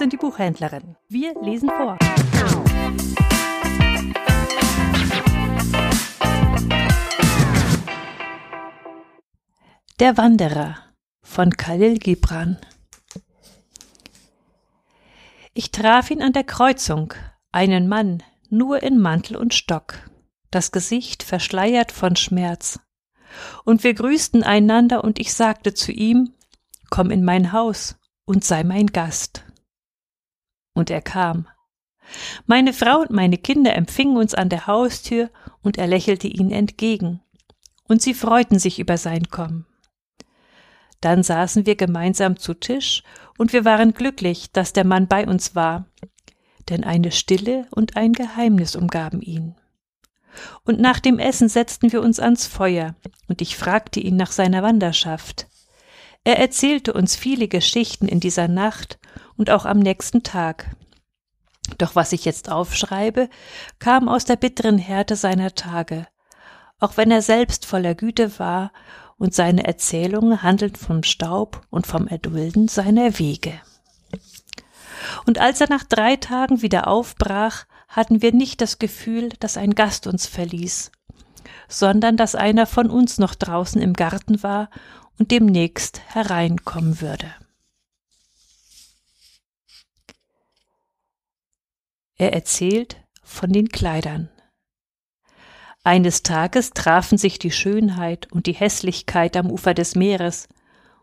und die Buchhändlerin. Wir lesen vor. Der Wanderer von Khalil Gibran Ich traf ihn an der Kreuzung, einen Mann, nur in Mantel und Stock, das Gesicht verschleiert von Schmerz. Und wir grüßten einander und ich sagte zu ihm, Komm in mein Haus und sei mein Gast. Und er kam. Meine Frau und meine Kinder empfingen uns an der Haustür und er lächelte ihnen entgegen. Und sie freuten sich über sein Kommen. Dann saßen wir gemeinsam zu Tisch und wir waren glücklich, dass der Mann bei uns war, denn eine Stille und ein Geheimnis umgaben ihn. Und nach dem Essen setzten wir uns ans Feuer, und ich fragte ihn nach seiner Wanderschaft. Er erzählte uns viele Geschichten in dieser Nacht und auch am nächsten Tag. Doch was ich jetzt aufschreibe, kam aus der bitteren Härte seiner Tage, auch wenn er selbst voller Güte war und seine Erzählungen handeln vom Staub und vom Erdulden seiner Wege. Und als er nach drei Tagen wieder aufbrach, hatten wir nicht das Gefühl, dass ein Gast uns verließ, sondern dass einer von uns noch draußen im Garten war und demnächst hereinkommen würde. Er erzählt von den Kleidern. Eines Tages trafen sich die Schönheit und die Hässlichkeit am Ufer des Meeres,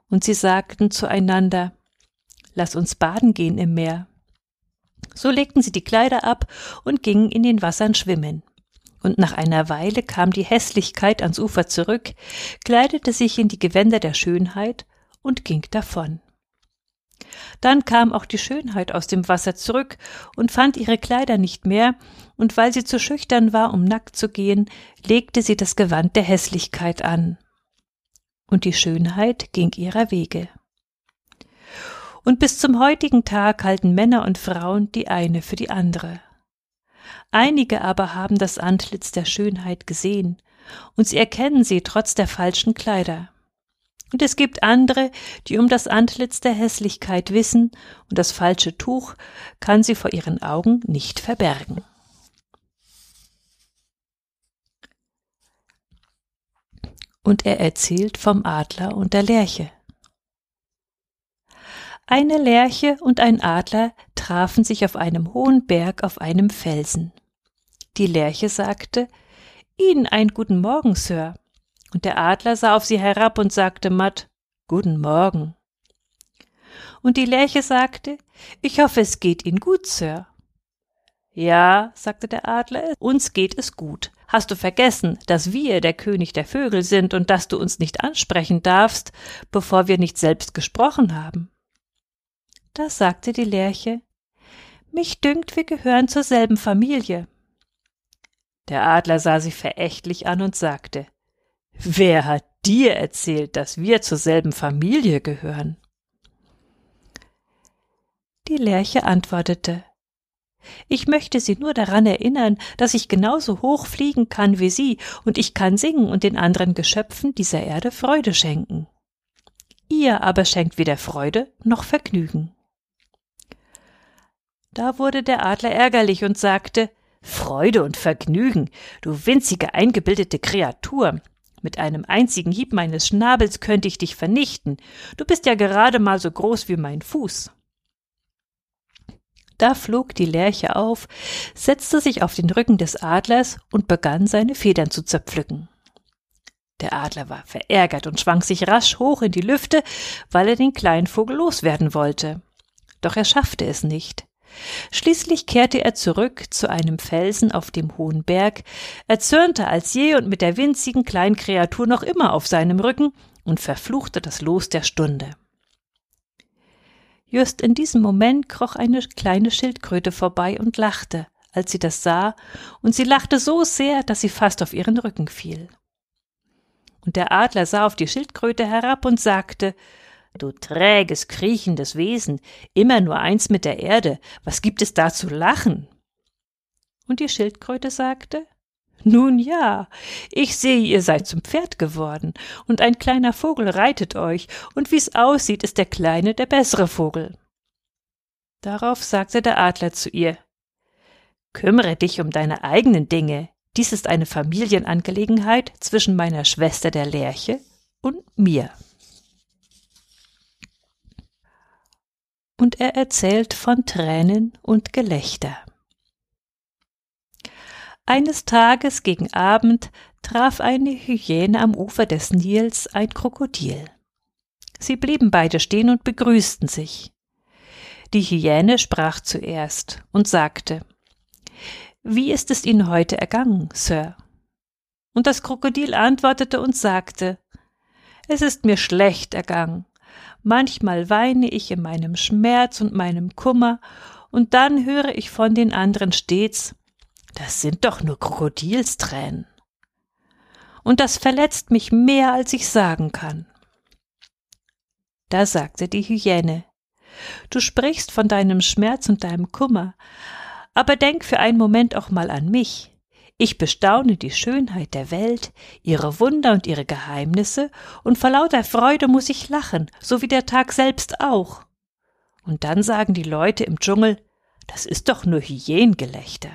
und sie sagten zueinander Lass uns baden gehen im Meer. So legten sie die Kleider ab und gingen in den Wassern schwimmen. Und nach einer Weile kam die Hässlichkeit ans Ufer zurück, kleidete sich in die Gewänder der Schönheit und ging davon. Dann kam auch die Schönheit aus dem Wasser zurück und fand ihre Kleider nicht mehr, und weil sie zu schüchtern war, um nackt zu gehen, legte sie das Gewand der Hässlichkeit an. Und die Schönheit ging ihrer Wege. Und bis zum heutigen Tag halten Männer und Frauen die eine für die andere. Einige aber haben das Antlitz der Schönheit gesehen, und sie erkennen sie trotz der falschen Kleider. Und es gibt andere, die um das Antlitz der Hässlichkeit wissen, und das falsche Tuch kann sie vor ihren Augen nicht verbergen. Und er erzählt vom Adler und der Lerche. Eine Lerche und ein Adler trafen sich auf einem hohen Berg auf einem Felsen. Die Lerche sagte Ihnen einen guten Morgen, Sir. Und der Adler sah auf sie herab und sagte matt Guten Morgen. Und die Lerche sagte Ich hoffe, es geht Ihnen gut, Sir. Ja, sagte der Adler, uns geht es gut. Hast du vergessen, dass wir der König der Vögel sind und dass du uns nicht ansprechen darfst, bevor wir nicht selbst gesprochen haben? Da sagte die Lerche Mich dünkt, wir gehören zur selben Familie. Der Adler sah sie verächtlich an und sagte Wer hat dir erzählt, dass wir zur selben Familie gehören? Die Lerche antwortete Ich möchte Sie nur daran erinnern, dass ich genauso hoch fliegen kann wie Sie, und ich kann singen und den anderen Geschöpfen dieser Erde Freude schenken. Ihr aber schenkt weder Freude noch Vergnügen. Da wurde der Adler ärgerlich und sagte Freude und Vergnügen, du winzige eingebildete Kreatur. Mit einem einzigen Hieb meines Schnabels könnte ich dich vernichten. Du bist ja gerade mal so groß wie mein Fuß. Da flog die Lerche auf, setzte sich auf den Rücken des Adlers und begann seine Federn zu zerpflücken. Der Adler war verärgert und schwang sich rasch hoch in die Lüfte, weil er den kleinen Vogel loswerden wollte. Doch er schaffte es nicht. Schließlich kehrte er zurück zu einem Felsen auf dem hohen Berg, erzürnte als je und mit der winzigen kleinen Kreatur noch immer auf seinem Rücken und verfluchte das Los der Stunde. Just in diesem Moment kroch eine kleine Schildkröte vorbei und lachte, als sie das sah, und sie lachte so sehr, dass sie fast auf ihren Rücken fiel. Und der Adler sah auf die Schildkröte herab und sagte Du träges, kriechendes Wesen, immer nur eins mit der Erde, was gibt es da zu lachen? Und die Schildkröte sagte Nun ja, ich sehe, ihr seid zum Pferd geworden, und ein kleiner Vogel reitet euch, und wie's aussieht, ist der Kleine der bessere Vogel. Darauf sagte der Adler zu ihr Kümmere dich um deine eigenen Dinge, dies ist eine Familienangelegenheit zwischen meiner Schwester der Lerche und mir. Und er erzählt von Tränen und Gelächter. Eines Tages gegen Abend traf eine Hyäne am Ufer des Nils ein Krokodil. Sie blieben beide stehen und begrüßten sich. Die Hyäne sprach zuerst und sagte Wie ist es Ihnen heute ergangen, Sir? Und das Krokodil antwortete und sagte Es ist mir schlecht ergangen. Manchmal weine ich in meinem Schmerz und meinem Kummer, und dann höre ich von den anderen stets Das sind doch nur Krokodilstränen. Und das verletzt mich mehr, als ich sagen kann. Da sagte die Hyäne Du sprichst von deinem Schmerz und deinem Kummer, aber denk für einen Moment auch mal an mich. Ich bestaune die Schönheit der Welt, ihre Wunder und ihre Geheimnisse, und vor lauter Freude muss ich lachen, so wie der Tag selbst auch. Und dann sagen die Leute im Dschungel, das ist doch nur Hyänengelächter.